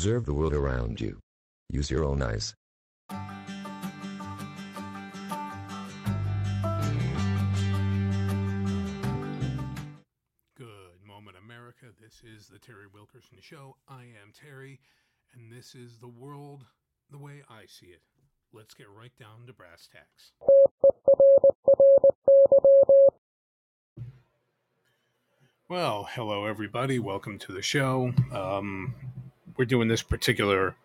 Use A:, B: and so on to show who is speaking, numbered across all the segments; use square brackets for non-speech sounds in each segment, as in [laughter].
A: Observe the world around you. Use your own eyes.
B: Good moment, America. This is the Terry Wilkerson Show. I am Terry, and this is the world the way I see it. Let's get right down to brass tacks. Well, hello, everybody. Welcome to the show. Um, we're doing this particular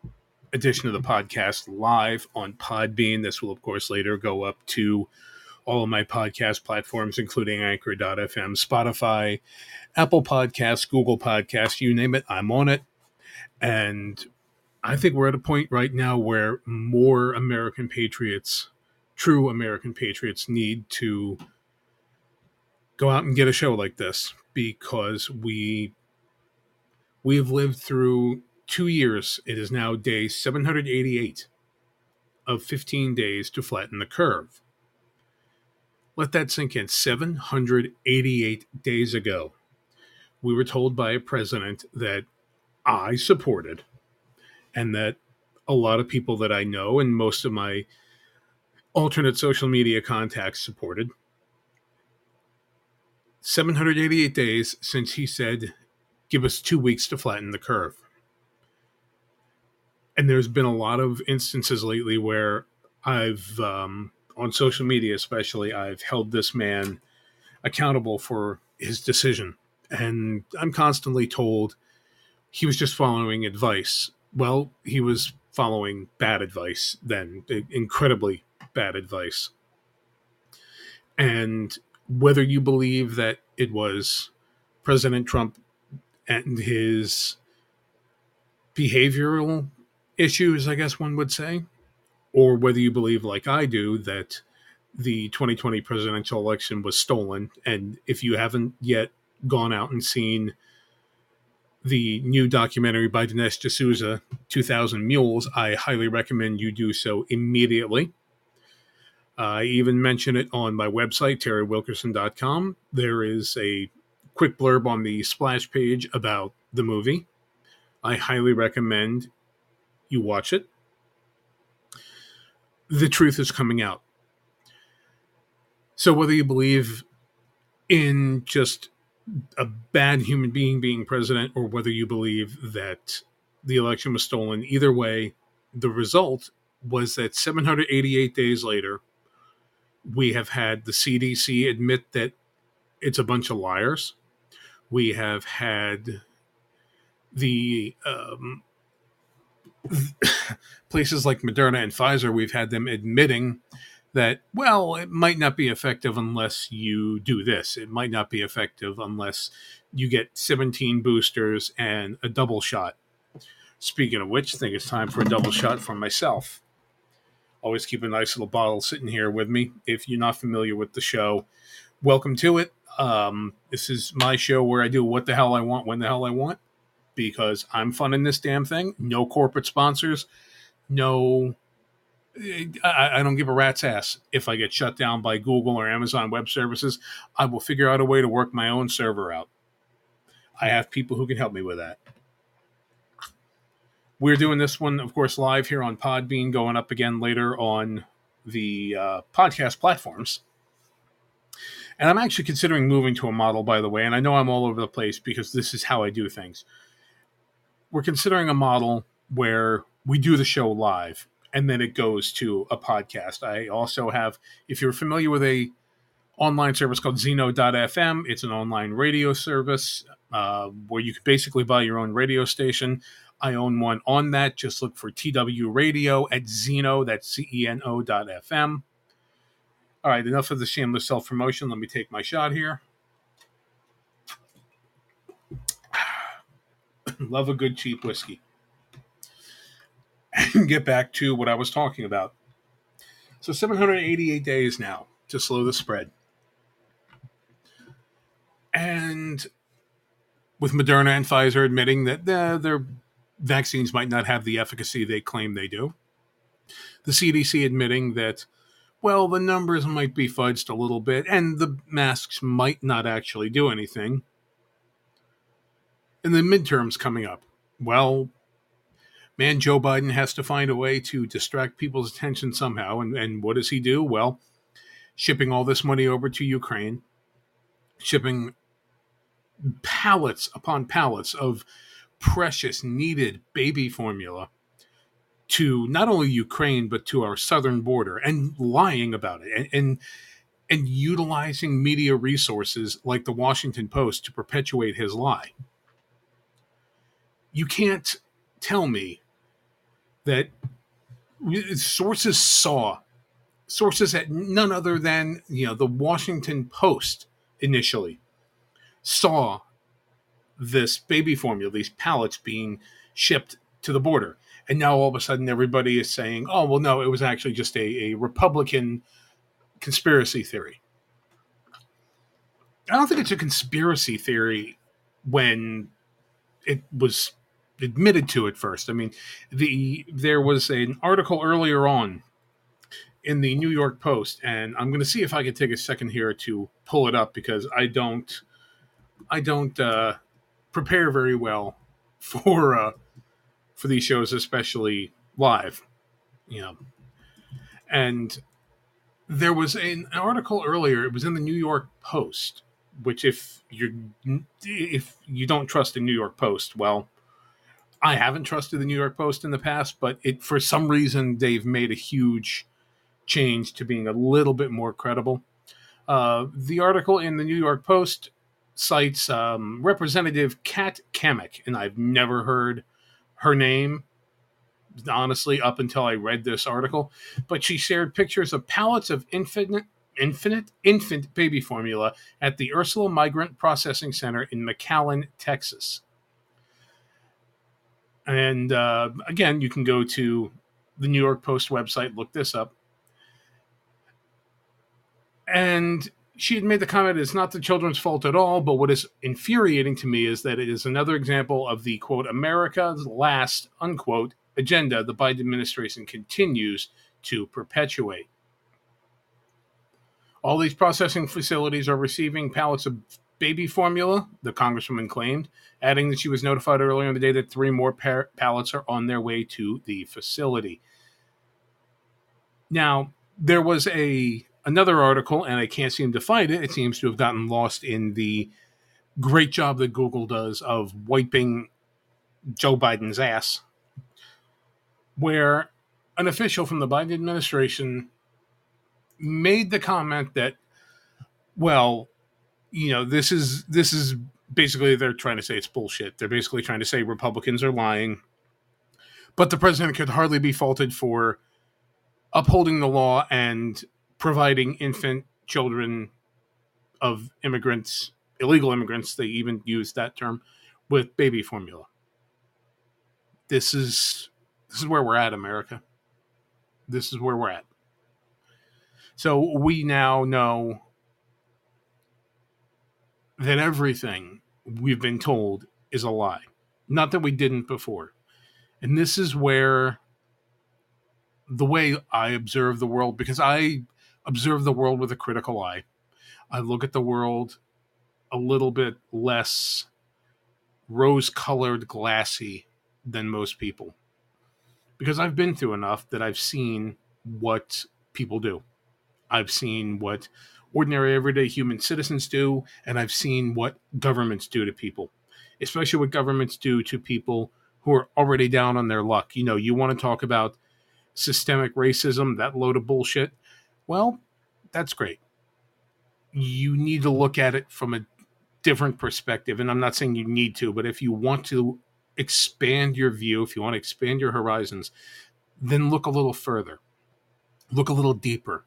B: edition of the podcast live on Podbean. This will, of course, later go up to all of my podcast platforms, including Anchor.fm, Spotify, Apple Podcasts, Google Podcasts, you name it, I'm on it. And I think we're at a point right now where more American patriots, true American patriots, need to go out and get a show like this because we we have lived through two years. It is now day 788 of 15 days to flatten the curve. Let that sink in. 788 days ago, we were told by a president that I supported and that a lot of people that I know and most of my alternate social media contacts supported. 788 days since he said, give us two weeks to flatten the curve. And there's been a lot of instances lately where I've um, on social media especially i've held this man accountable for his decision. And i'm constantly told he was just following advice. Well he was following bad advice then incredibly bad advice. And whether you believe that it was president trump and his behavioral issues i guess one would say or whether you believe, like I do, that the 2020 presidential election was stolen. And if you haven't yet gone out and seen the new documentary by Dinesh D'Souza, 2000 Mules, I highly recommend you do so immediately. I even mention it on my website, terrywilkerson.com. There is a quick blurb on the splash page about the movie. I highly recommend you watch it the truth is coming out. So whether you believe in just a bad human being being president or whether you believe that the election was stolen, either way, the result was that 788 days later, we have had the CDC admit that it's a bunch of liars. We have had the um, [coughs] places like Moderna and Pfizer, we've had them admitting that, well, it might not be effective unless you do this. It might not be effective unless you get 17 boosters and a double shot. Speaking of which, I think it's time for a double shot for myself. Always keep a nice little bottle sitting here with me. If you're not familiar with the show, welcome to it. Um, this is my show where I do what the hell I want, when the hell I want because I'm funding this damn thing. No corporate sponsors. No, I, I, don't give a rat's ass if I get shut down by Google or Amazon Web Services. I will figure out a way to work my own server out. I have people who can help me with that. We're doing this one, of course, live here on Podbean, going up again later on the uh, podcast platforms. And I'm actually considering moving to a model, by the way. And I know I'm all over the place because this is how I do things we're considering a model where we do the show live and then it goes to a podcast. I also have, if you're familiar with a online service called Zeno.fm, it's an online radio service uh, where you can basically buy your own radio station. I own one on that. Just look for TW Radio at Zeno. That's C E N O dot FM. All right, enough of the shameless self promotion. Let me take my shot here. Love a good cheap whiskey. [laughs] And get back to what I was talking about. So 788 days now to slow the spread. And with Moderna and Pfizer admitting that uh, their vaccines might not have the efficacy they claim they do, the CDC admitting that, well, the numbers might be fudged a little bit and the masks might not actually do anything and the midterms coming up. Well, man, Joe Biden has to find a way to distract people's attention somehow. And, and what does he do? Well, shipping all this money over to Ukraine, shipping pallets upon pallets of precious, needed baby formula to not only Ukraine but to our southern border, and lying about it, and and, and utilizing media resources like the Washington Post to perpetuate his lie. You can't tell me that sources saw sources at none other than you know the Washington Post initially saw this baby formula, these pallets being shipped to the border. And now all of a sudden everybody is saying, oh, well, no, it was actually just a, a Republican conspiracy theory. I don't think it's a conspiracy theory when it was admitted to at first. I mean, the there was an article earlier on in the New York Post, and I'm going to see if I can take a second here to pull it up because I don't, I don't uh, prepare very well [laughs] for uh, for these shows, especially live. You know, and there was an article earlier. It was in the New York Post, which if you if you don't trust the New York Post, well, I haven't trusted the New York Post in the past, but it for some reason they've made a huge change to being a little bit more credible. Uh, the article in the New York Post cites um, Representative Kat Cammack, and I've never heard her name, honestly, up until I read this article. But she shared pictures of pallets of infinite, infinite infant baby formula at the Ursula Migrant Processing Center in McAllen, Texas. And uh, again, you can go to the New York Post website, look this up. And she had made the comment it's not the children's fault at all, but what is infuriating to me is that it is another example of the quote, America's last, unquote, agenda the Biden administration continues to perpetuate. All these processing facilities are receiving pallets of baby formula, the Congresswoman claimed, adding that she was notified earlier in the day that three more par- pallets are on their way to the facility. Now, there was a another article, and I can't seem to find it. It seems to have gotten lost in the great job that Google does of wiping Joe Biden's ass, where an official from the Biden administration made the comment that, well, you know, this is this is basically they're trying to say it's bullshit. They're basically trying to say Republicans are lying. But the president could hardly be faulted for upholding the law and providing infant children of immigrants, illegal immigrants, they even use that term, with baby formula. This is this is where we're at, America. This is where we're at. So we now know that everything we've been told is a lie. Not that we didn't before. And this is where the way I observe the world, because I observe the world with a critical eye. I look at the world a little bit less rose colored, glassy than most people. Because I've been through enough that I've seen what people do. I've seen what ordinary, everyday human citizens do, and I've seen what governments do to people, especially what governments do to people who are already down on their luck. You know, you want to talk about systemic racism, that load of bullshit. Well, that's great. You need to look at it from a different perspective. And I'm not saying you need to, but if you want to expand your view, if you want to expand your horizons, then look a little further, look a little deeper,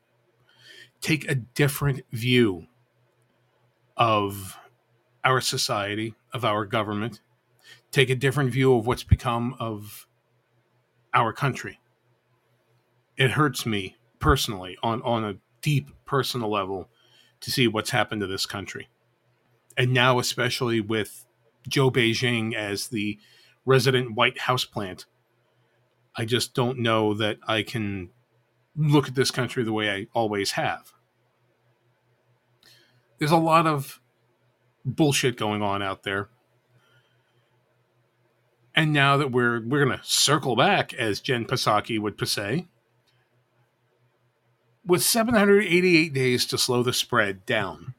B: take a different view of our society, of our government, take a different view of what's become of our country. It hurts me personally on on a deep personal level to see what's happened to this country. And now, especially with Joe Beijing as the resident White House plant, I just don't know that I can look at this country the way I always have. There's a lot of bullshit going on out there. And now that we're we're going to circle back, as Jen Psaki would say, with 788 days to slow the spread down.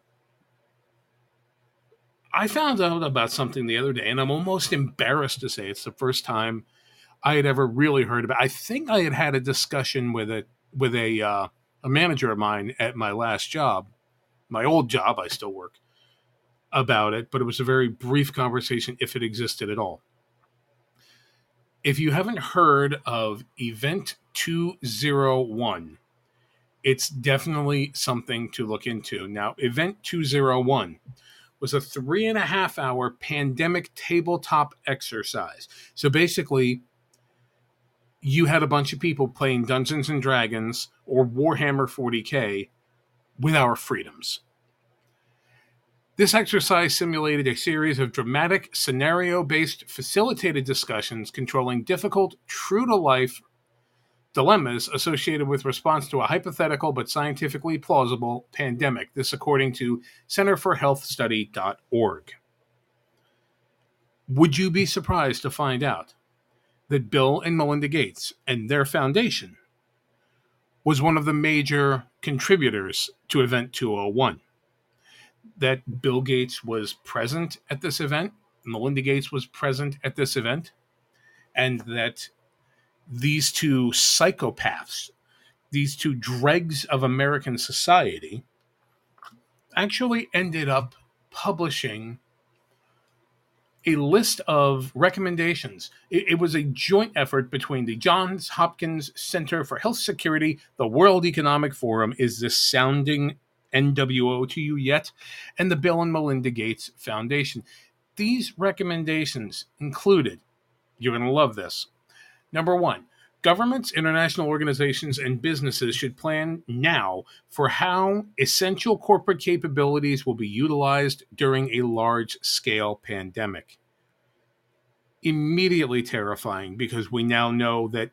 B: I found out about something the other day, and I'm almost embarrassed to say it's the first time I had ever really heard about. I think I had had a discussion with it with a uh, a manager of mine at my last job, my old job. I still work about it, but it was a very brief conversation, if it existed at all. If you haven't heard of Event 201, it's definitely something to look into. Now, Event 201 was a three and a half hour pandemic tabletop exercise. So basically, you had a bunch of people playing Dungeons and Dragons or Warhammer 40k with our freedoms. This exercise simulated a series of dramatic, scenario based, facilitated discussions controlling difficult, true to life dilemmas associated with response to a hypothetical but scientifically plausible pandemic. This, according to CenterForHealthStudy.org. Would you be surprised to find out that Bill and Melinda Gates and their foundation was one of the major contributors to Event 201? that Bill Gates was present at this event, Melinda Gates was present at this event, and that these two psychopaths, these two dregs of American society, actually ended up publishing a list of recommendations. It, it, was a joint effort between the Johns Hopkins Center for Health Security, the World Economic Forum. Is this sounding NWO to you yet, and the Bill and Melinda Gates Foundation. These recommendations included, you're going to love this. Number one, governments, international organizations, and businesses should plan now for how essential corporate capabilities will be utilized during a large scale pandemic. Immediately terrifying because we now know that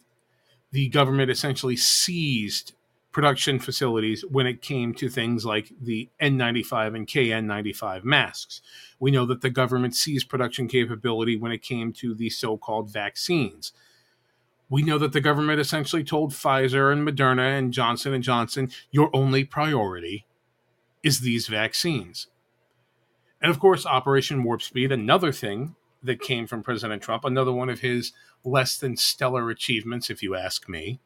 B: the government essentially seized production facilities when it came to things like the N95 and KN95 masks. We know that the government seized production capability when it came to the so-called vaccines. We know that the government essentially told Pfizer and Moderna and Johnson and Johnson, your only priority is these vaccines. And of course, Operation Warp Speed, another thing that came from President Trump, another one of his less than stellar achievements, if you ask me.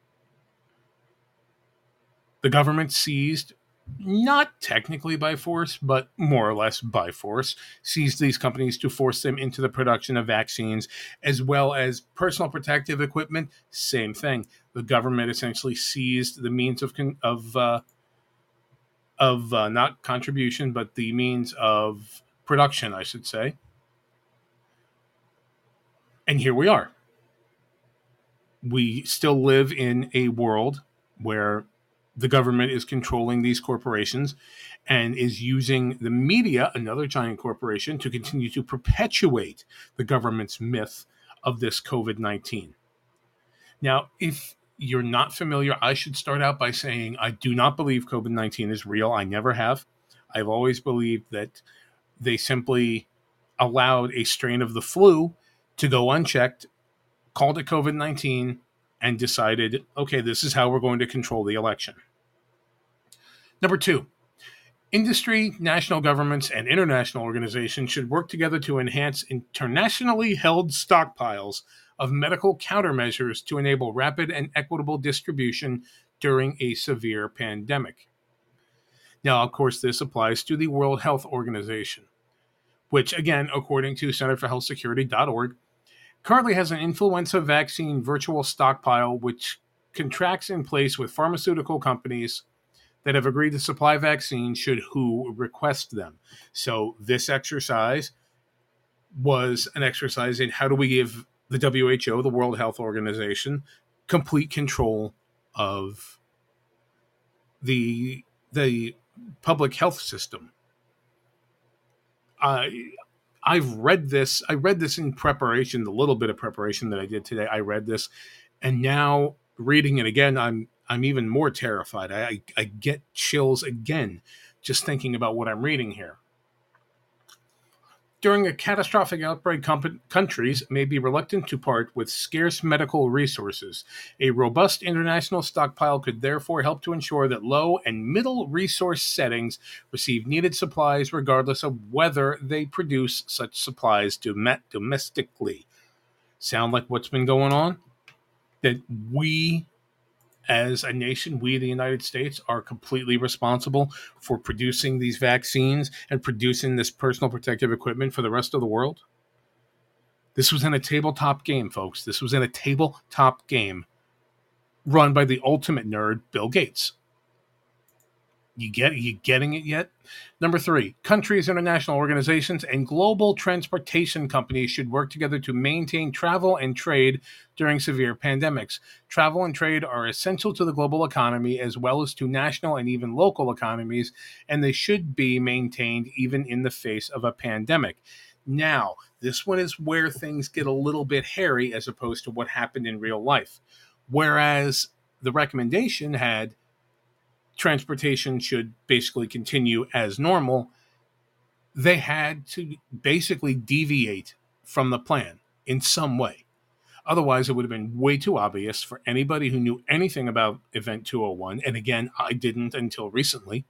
B: The government seized, not technically by force, but more or less by force, seized these companies to force them into the production of vaccines as well as personal protective equipment. Same thing. The government essentially seized the means of of uh, of uh, not contribution, but the means of production, I should say. And here we are. We still live in a world where the government is controlling these corporations and is using the media, another giant corporation, to continue to perpetuate the government's myth of this COVID 19. Now, if you're not familiar, I should start out by saying I do not believe COVID 19 is real. I never have. I've always believed that they simply allowed a strain of the flu to go unchecked, called it COVID 19, and decided, okay, this is how we're going to control the election. Number two, industry, national governments, and international organizations should work together to enhance internationally held stockpiles of medical countermeasures to enable rapid and equitable distribution during a severe pandemic. Now, of course, this applies to the World Health Organization, which, again, according to CenterForHealthSecurity.org, currently has an influenza vaccine virtual stockpile which contracts in place with pharmaceutical companies that have agreed to supply vaccines should WHO request them. So this exercise was an exercise in how do we give the WHO, the World Health Organization, complete control of the the public health system. I I've read this. I read this in preparation, the little bit of preparation that I did today. I read this, and now reading it again, I'm I'm even more terrified. I, I, get chills again just thinking about what I'm reading here. During a catastrophic outbreak, comp- countries may be reluctant to part with scarce medical resources. A robust international stockpile could therefore help to ensure that low and middle resource settings receive needed supplies regardless of whether they produce such supplies dom- domestically. Sound like what's been going on? That we as a nation, we, the United States, are completely responsible for producing these vaccines and producing this personal protective equipment for the rest of the world? This was in a tabletop game, folks. This was in a tabletop game run by the ultimate nerd, Bill Gates. You get you getting it yet? Number three, countries, international organizations, and global transportation companies should work together to maintain travel and trade during severe pandemics. Travel and trade are essential to the global economy as well as to national and even local economies, and they should be maintained even in the face of a pandemic. Now, this one is where things get a little bit hairy as opposed to what happened in real life. Whereas the recommendation had transportation should basically continue as normal, they had to basically deviate from the plan in some way. Otherwise, it would have been way too obvious for anybody who knew anything about Event 201. And again, I didn't until recently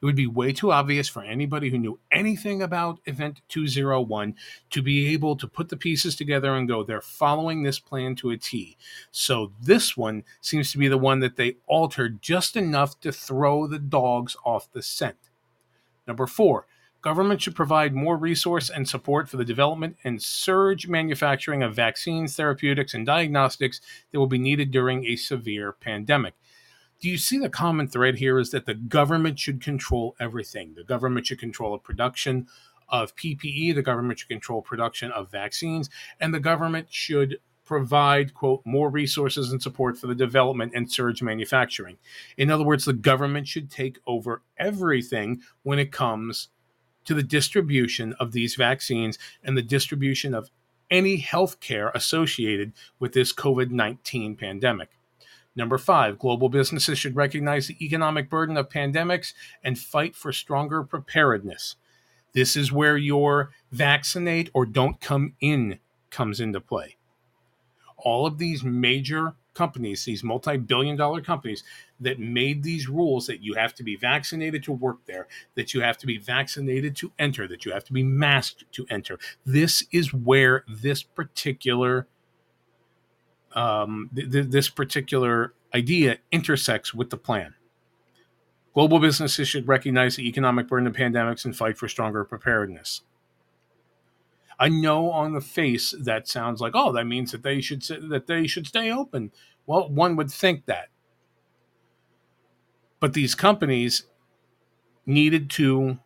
B: it would be way too obvious for anybody who knew anything about Event 201 to be able to put the pieces together and go, they're following this plan to a T. So this one seems to be the one that they altered just enough to throw the dogs off the scent. Number four, government should provide more resource and support for the development and surge manufacturing of vaccines, therapeutics, and diagnostics that will be needed during a severe pandemic do you see the common thread here is that the government should control everything. The government should control the production of ppe the government should control production of vaccines and the government should provide quote more resources and support for the development and surge manufacturing. In other words the government should take over everything when it comes to the distribution of these vaccines and the distribution of any health care associated with this covid-19 pandemic Number five, global businesses should recognize the economic burden of pandemics and fight for stronger preparedness. This is where your vaccinate or don't come in comes into play. All of these major companies, these multi billion dollar companies that made these rules that you have to be vaccinated to work there, that you have to be vaccinated to enter, that you have to be masked to enter. This is where this particular um, th- th- this particular idea intersects with the plan. Global businesses should recognize the economic burden of pandemics and fight for stronger preparedness. I know on the face that sounds like, oh, that means that they should that they should stay open. Well, one would think that, but these companies needed to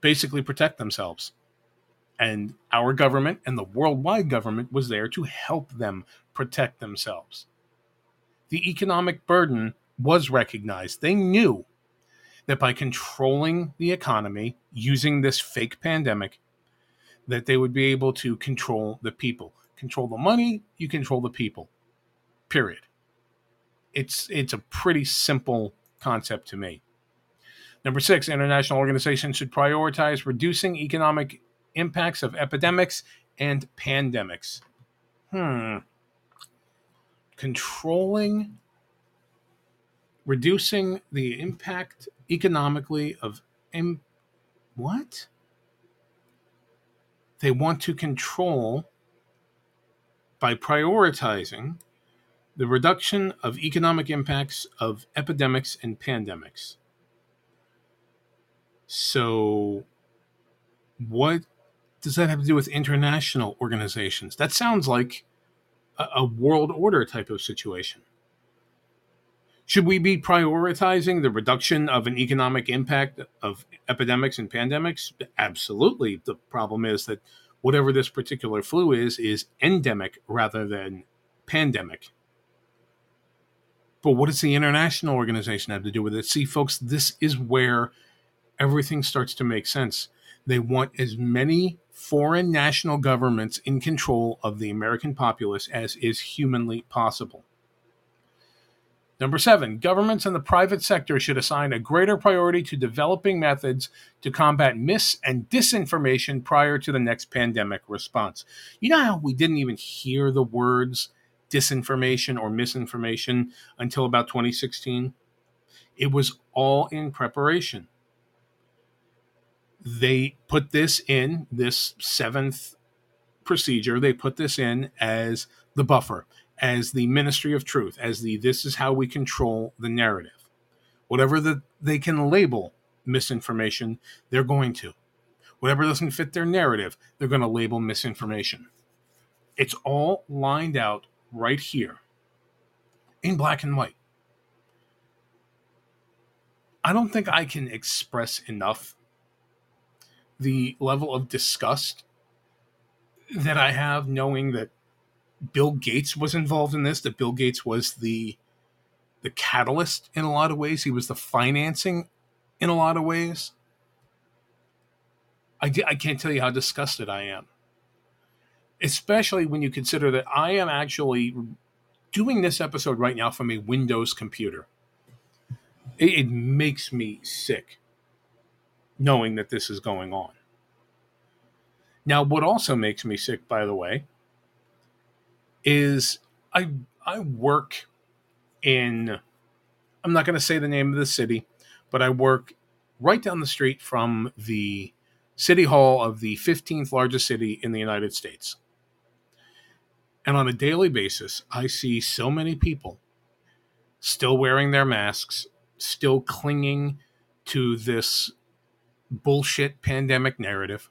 B: basically protect themselves. And our government and the worldwide government was there to help them protect themselves. The economic burden was recognized. They knew that by controlling the economy using this fake pandemic, that they would be able to control the people. Control the money, you control the people. Period. It's it's a pretty simple concept to me. Number six, international organizations should prioritize reducing economic impacts of epidemics and pandemics. Hmm. Controlling, reducing the impact economically of Im- what? They want to control by prioritizing the reduction of economic impacts of epidemics and pandemics. So, what does that have to do with international organizations? That sounds like a, a world order type of situation. Should we be prioritizing the reduction of an economic impact of epidemics and pandemics? Absolutely. The problem is that whatever this particular flu is, is endemic rather than pandemic. But what does the international organization have to do with it? See, folks, this is where everything starts to make sense. They want as many foreign national governments in control of the American populace as is humanly possible. Number seven, governments and the private sector should assign a greater priority to developing methods to combat mis and disinformation prior to the next pandemic response. You know how we didn't even hear the words disinformation or misinformation until about 2016? It was all in preparation. They put this in, this seventh procedure, they put this in as the buffer as the ministry of truth, as the this is how we control the narrative. Whatever that they can label misinformation, they're going to. Whatever doesn't fit their narrative, they're going to label misinformation. It's all lined out right here in black and white. I don't think I can express enough the level of disgust that I have knowing that Bill Gates was involved in this, that Bill Gates was the the catalyst in a lot of ways. He was the financing in a lot of ways. I, I can't tell you how disgusted I am. Especially when you consider that I am actually doing this episode right now from a Windows computer. It, it makes me sick knowing that this is going on. Now, what also makes me sick, by the way, is I I work in I'm not going to say the name of the city, but I work right down the street from the city hall of the 15th largest city in the United States. And on a daily basis, I see so many people still wearing their masks, still clinging to this bullshit pandemic narrative.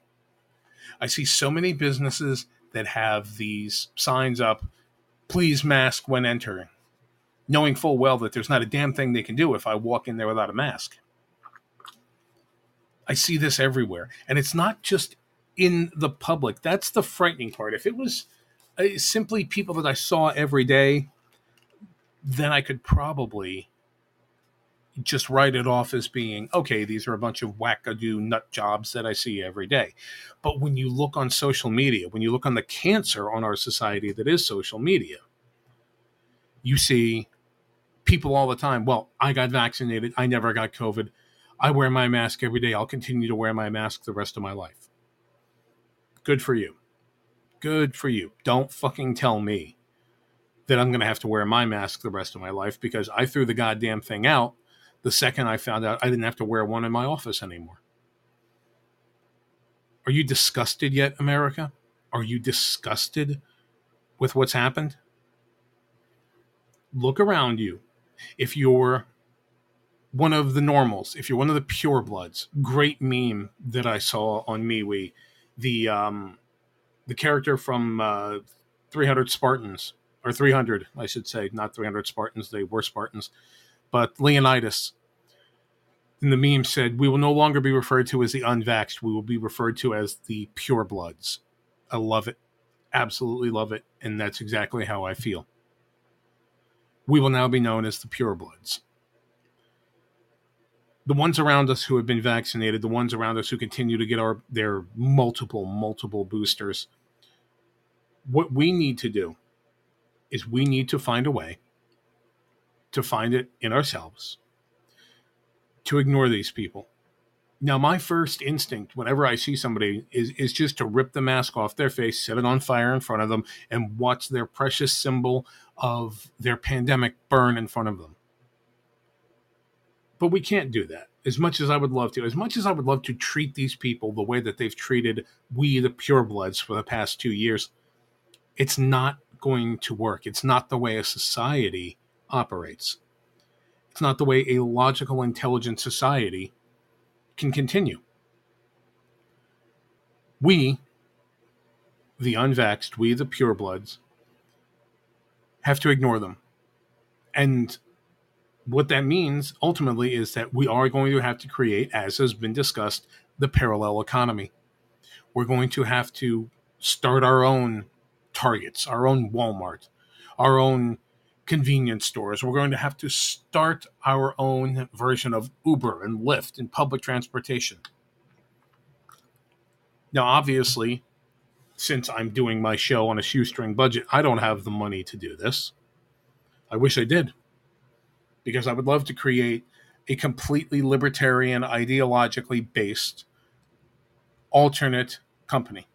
B: I see so many businesses that have these signs up, please mask when entering, knowing full well that there's not a damn thing they can do if I walk in there without a mask. I see this everywhere. And it's not just in the public. That's the frightening part. If it was uh, simply people that I saw every day, then I could probably just write it off as being okay these are a bunch of wackadoo nut jobs that i see every day. But when you look on social media when you look on the cancer on our society that is social media you see people all the time well i got vaccinated. I never got covid. I wear my mask every day. I'll continue to wear my mask the rest of my life. Good for you. Good for you. Don't fucking tell me that I'm going to have to wear my mask the rest of my life because I threw the goddamn thing out the second I found out I didn't have to wear one in my office anymore. Are you disgusted yet, America? Are you disgusted with what's happened? Look around you. If you're one of the normals, if you're one of the purebloods, great meme that I saw on MeWe, the um, the character from uh, 300 Spartans or 300, I should say, not 300 Spartans. They were Spartans but Leonidas in the meme said, We will no longer be referred to as the unvaxxed. We will be referred to as the purebloods. I love it. Absolutely love it. And that's exactly how I feel. We will now be known as the purebloods. The ones around us who have been vaccinated, the ones around us who continue to get our their multiple, multiple boosters. What we need to do is we need to find a way to find it in ourselves, to ignore these people. Now, my first instinct whenever I see somebody is, is just to rip the mask off their face, set it on fire in front of them, and watch their precious symbol of their pandemic burn in front of them. But we can't do that as much as I would love to. As much as I would love to treat these people the way that they've treated we, the purebloods, for the past two years, it's not going to work. It's not the way a society operates. It's not the way a logical, intelligent society can continue. We, the unvaxxed, we, the purebloods, have to ignore them. And what that means ultimately is that we are going to have to create, as has been discussed, the parallel economy. We're going to have to start our own targets, our own Walmart, our own convenience stores. We're going to have to start our own version of Uber and Lyft in public transportation. Now, obviously, since I'm doing my show on a shoestring budget, I don't have the money to do this. I wish I did. because I would love to create a completely libertarian, ideologically based alternate company,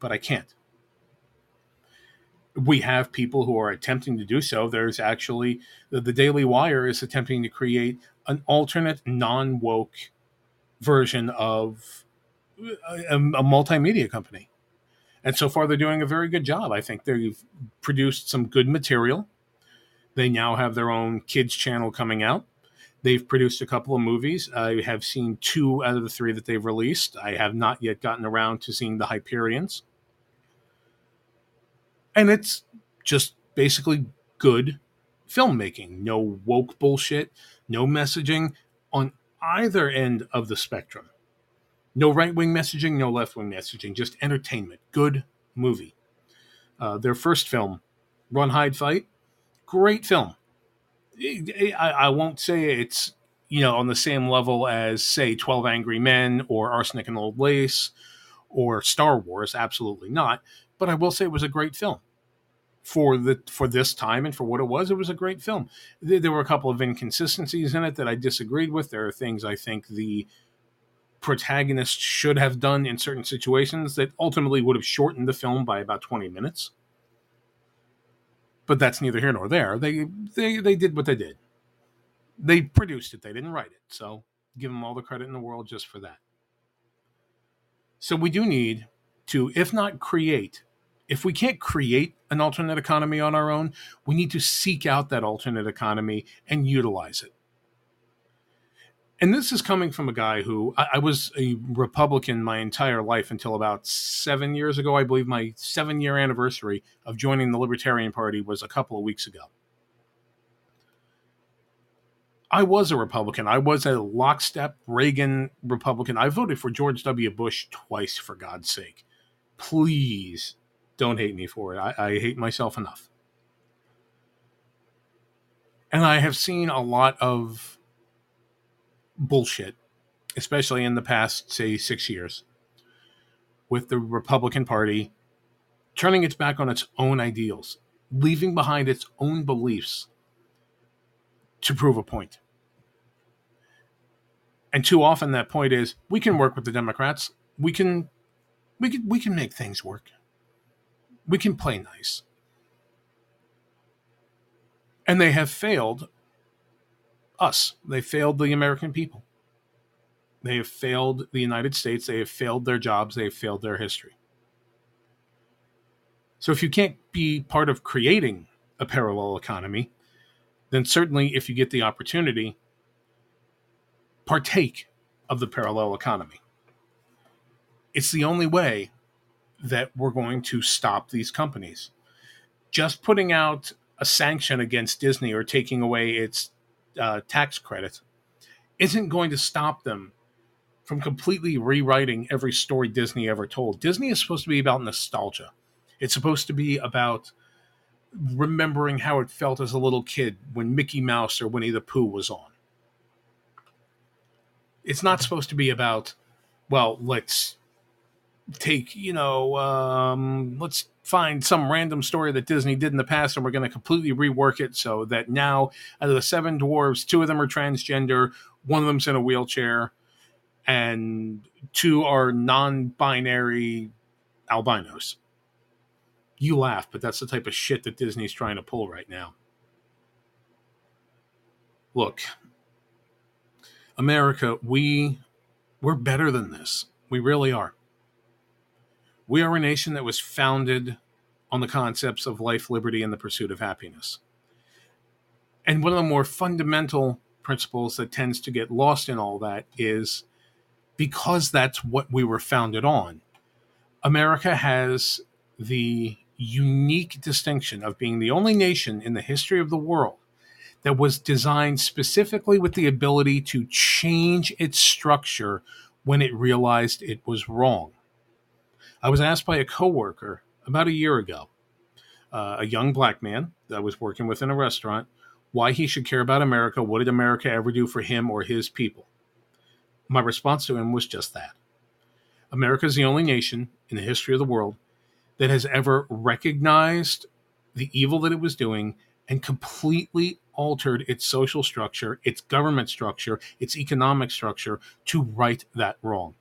B: but I can't. We have people who are attempting to do so. There's actually the, the Daily Wire is attempting to create an alternate, non woke version of a, a multimedia company. And so far, they're doing a very good job. I think they've produced some good material. They now have their own kids channel coming out. They've produced a couple of movies. I have seen two out of the three that they've released. I have not yet gotten around to seeing the Hyperions. And it's just basically good filmmaking. No woke bullshit, no messaging on either end of the spectrum. No right wing messaging, no left wing messaging, just entertainment. Good movie. Uh, their first film, Run, Hide, Fight, great film. I, I won't say it's you know on the same level as say 12 angry men or arsenic and old lace or star wars absolutely not but i will say it was a great film for the for this time and for what it was it was a great film there, there were a couple of inconsistencies in it that i disagreed with there are things i think the protagonist should have done in certain situations that ultimately would have shortened the film by about 20 minutes but that's neither here nor there. They they they did what they did. They produced it. They didn't write it. So give them all the credit in the world just for that. So we do need to, if not create, if we can't create an alternate economy on our own, we need to seek out that alternate economy and utilize it and this is coming from a guy who I, I, was a Republican my entire life until about seven years ago. I believe my seven year anniversary of joining the Libertarian Party was a couple of weeks ago. I was a Republican. I was a lockstep Reagan Republican. I voted for George W. Bush twice, for God's sake. Please don't hate me for it. I, I hate myself enough. And I have seen a lot of bullshit, especially in the past, say, six years, with the Republican Party turning its back on its own ideals, leaving behind its own beliefs to prove a point. And too often that point is we can work with the Democrats. We can we can we can make things work. We can play nice. And they have failed us. They failed the American people. They have failed the United States. They have failed their jobs. They have failed their history. So if you can't be part of creating a parallel economy, then certainly if you get the opportunity, partake of the parallel economy. It's the only way that we're going to stop these companies. Just putting out a sanction against Disney or taking away its uh, tax credit isn't going to stop them from completely rewriting every story Disney ever told. Disney is supposed to be about nostalgia. It's supposed to be about remembering how it felt as a little kid when Mickey Mouse or Winnie the Pooh was on. It's not supposed to be about, well, let's take, you know, um, let's find some random story that Disney did in the past and we're going to completely rework it so that now out of the seven dwarves, two of them are transgender, one of them's in a wheelchair, and two are non binary albinos. You laugh, but that's the type of shit that Disney's trying to pull right now. Look, America, we we're better than this. We really are. We are a nation that was founded on the concepts of life, liberty, and the pursuit of happiness. And one of the more fundamental principles that tends to get lost in all that is because that's what we were founded on, America has the unique distinction of being the only nation in the history of the world that was designed specifically with the ability to change its structure when it realized it was wrong. I was asked by a coworker about a year ago, uh, a young black man that I was working with in a restaurant, why he should care about America. What did America ever do for him or his people? My response to him was just that. America is the only nation in the history of the world that has ever recognized the evil that it was doing and completely altered its social structure, its government structure, its economic structure to right that wrong.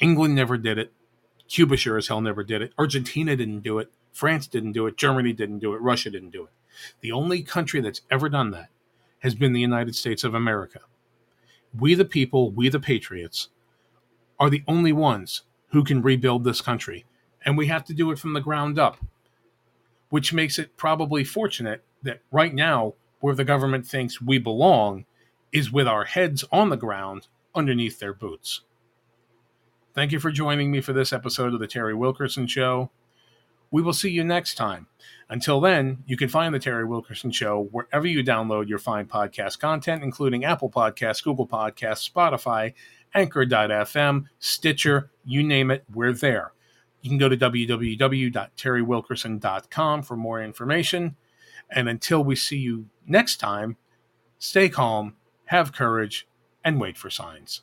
B: England never did it. Cuba sure as hell never did it. Argentina didn't do it. France didn't do it. Germany didn't do it. Russia didn't do it. The only country that's ever done that has been the United States of America. We, the people, we, the patriots, are the only ones who can rebuild this country. And we have to do it from the ground up, which makes it probably fortunate that right now, where the government thinks we belong is with our heads on the ground underneath their boots. Thank you for joining me for this episode of The Terry Wilkerson Show. We will see you next time. Until then, you can find The Terry Wilkerson Show wherever you download your fine podcast content, including Apple Podcasts, Google Podcasts, Spotify, Anchor.fm, Stitcher, you name it, we're there. You can go to www.terrywilkerson.com for more information. And until we see you next time, stay calm, have courage, and wait for signs.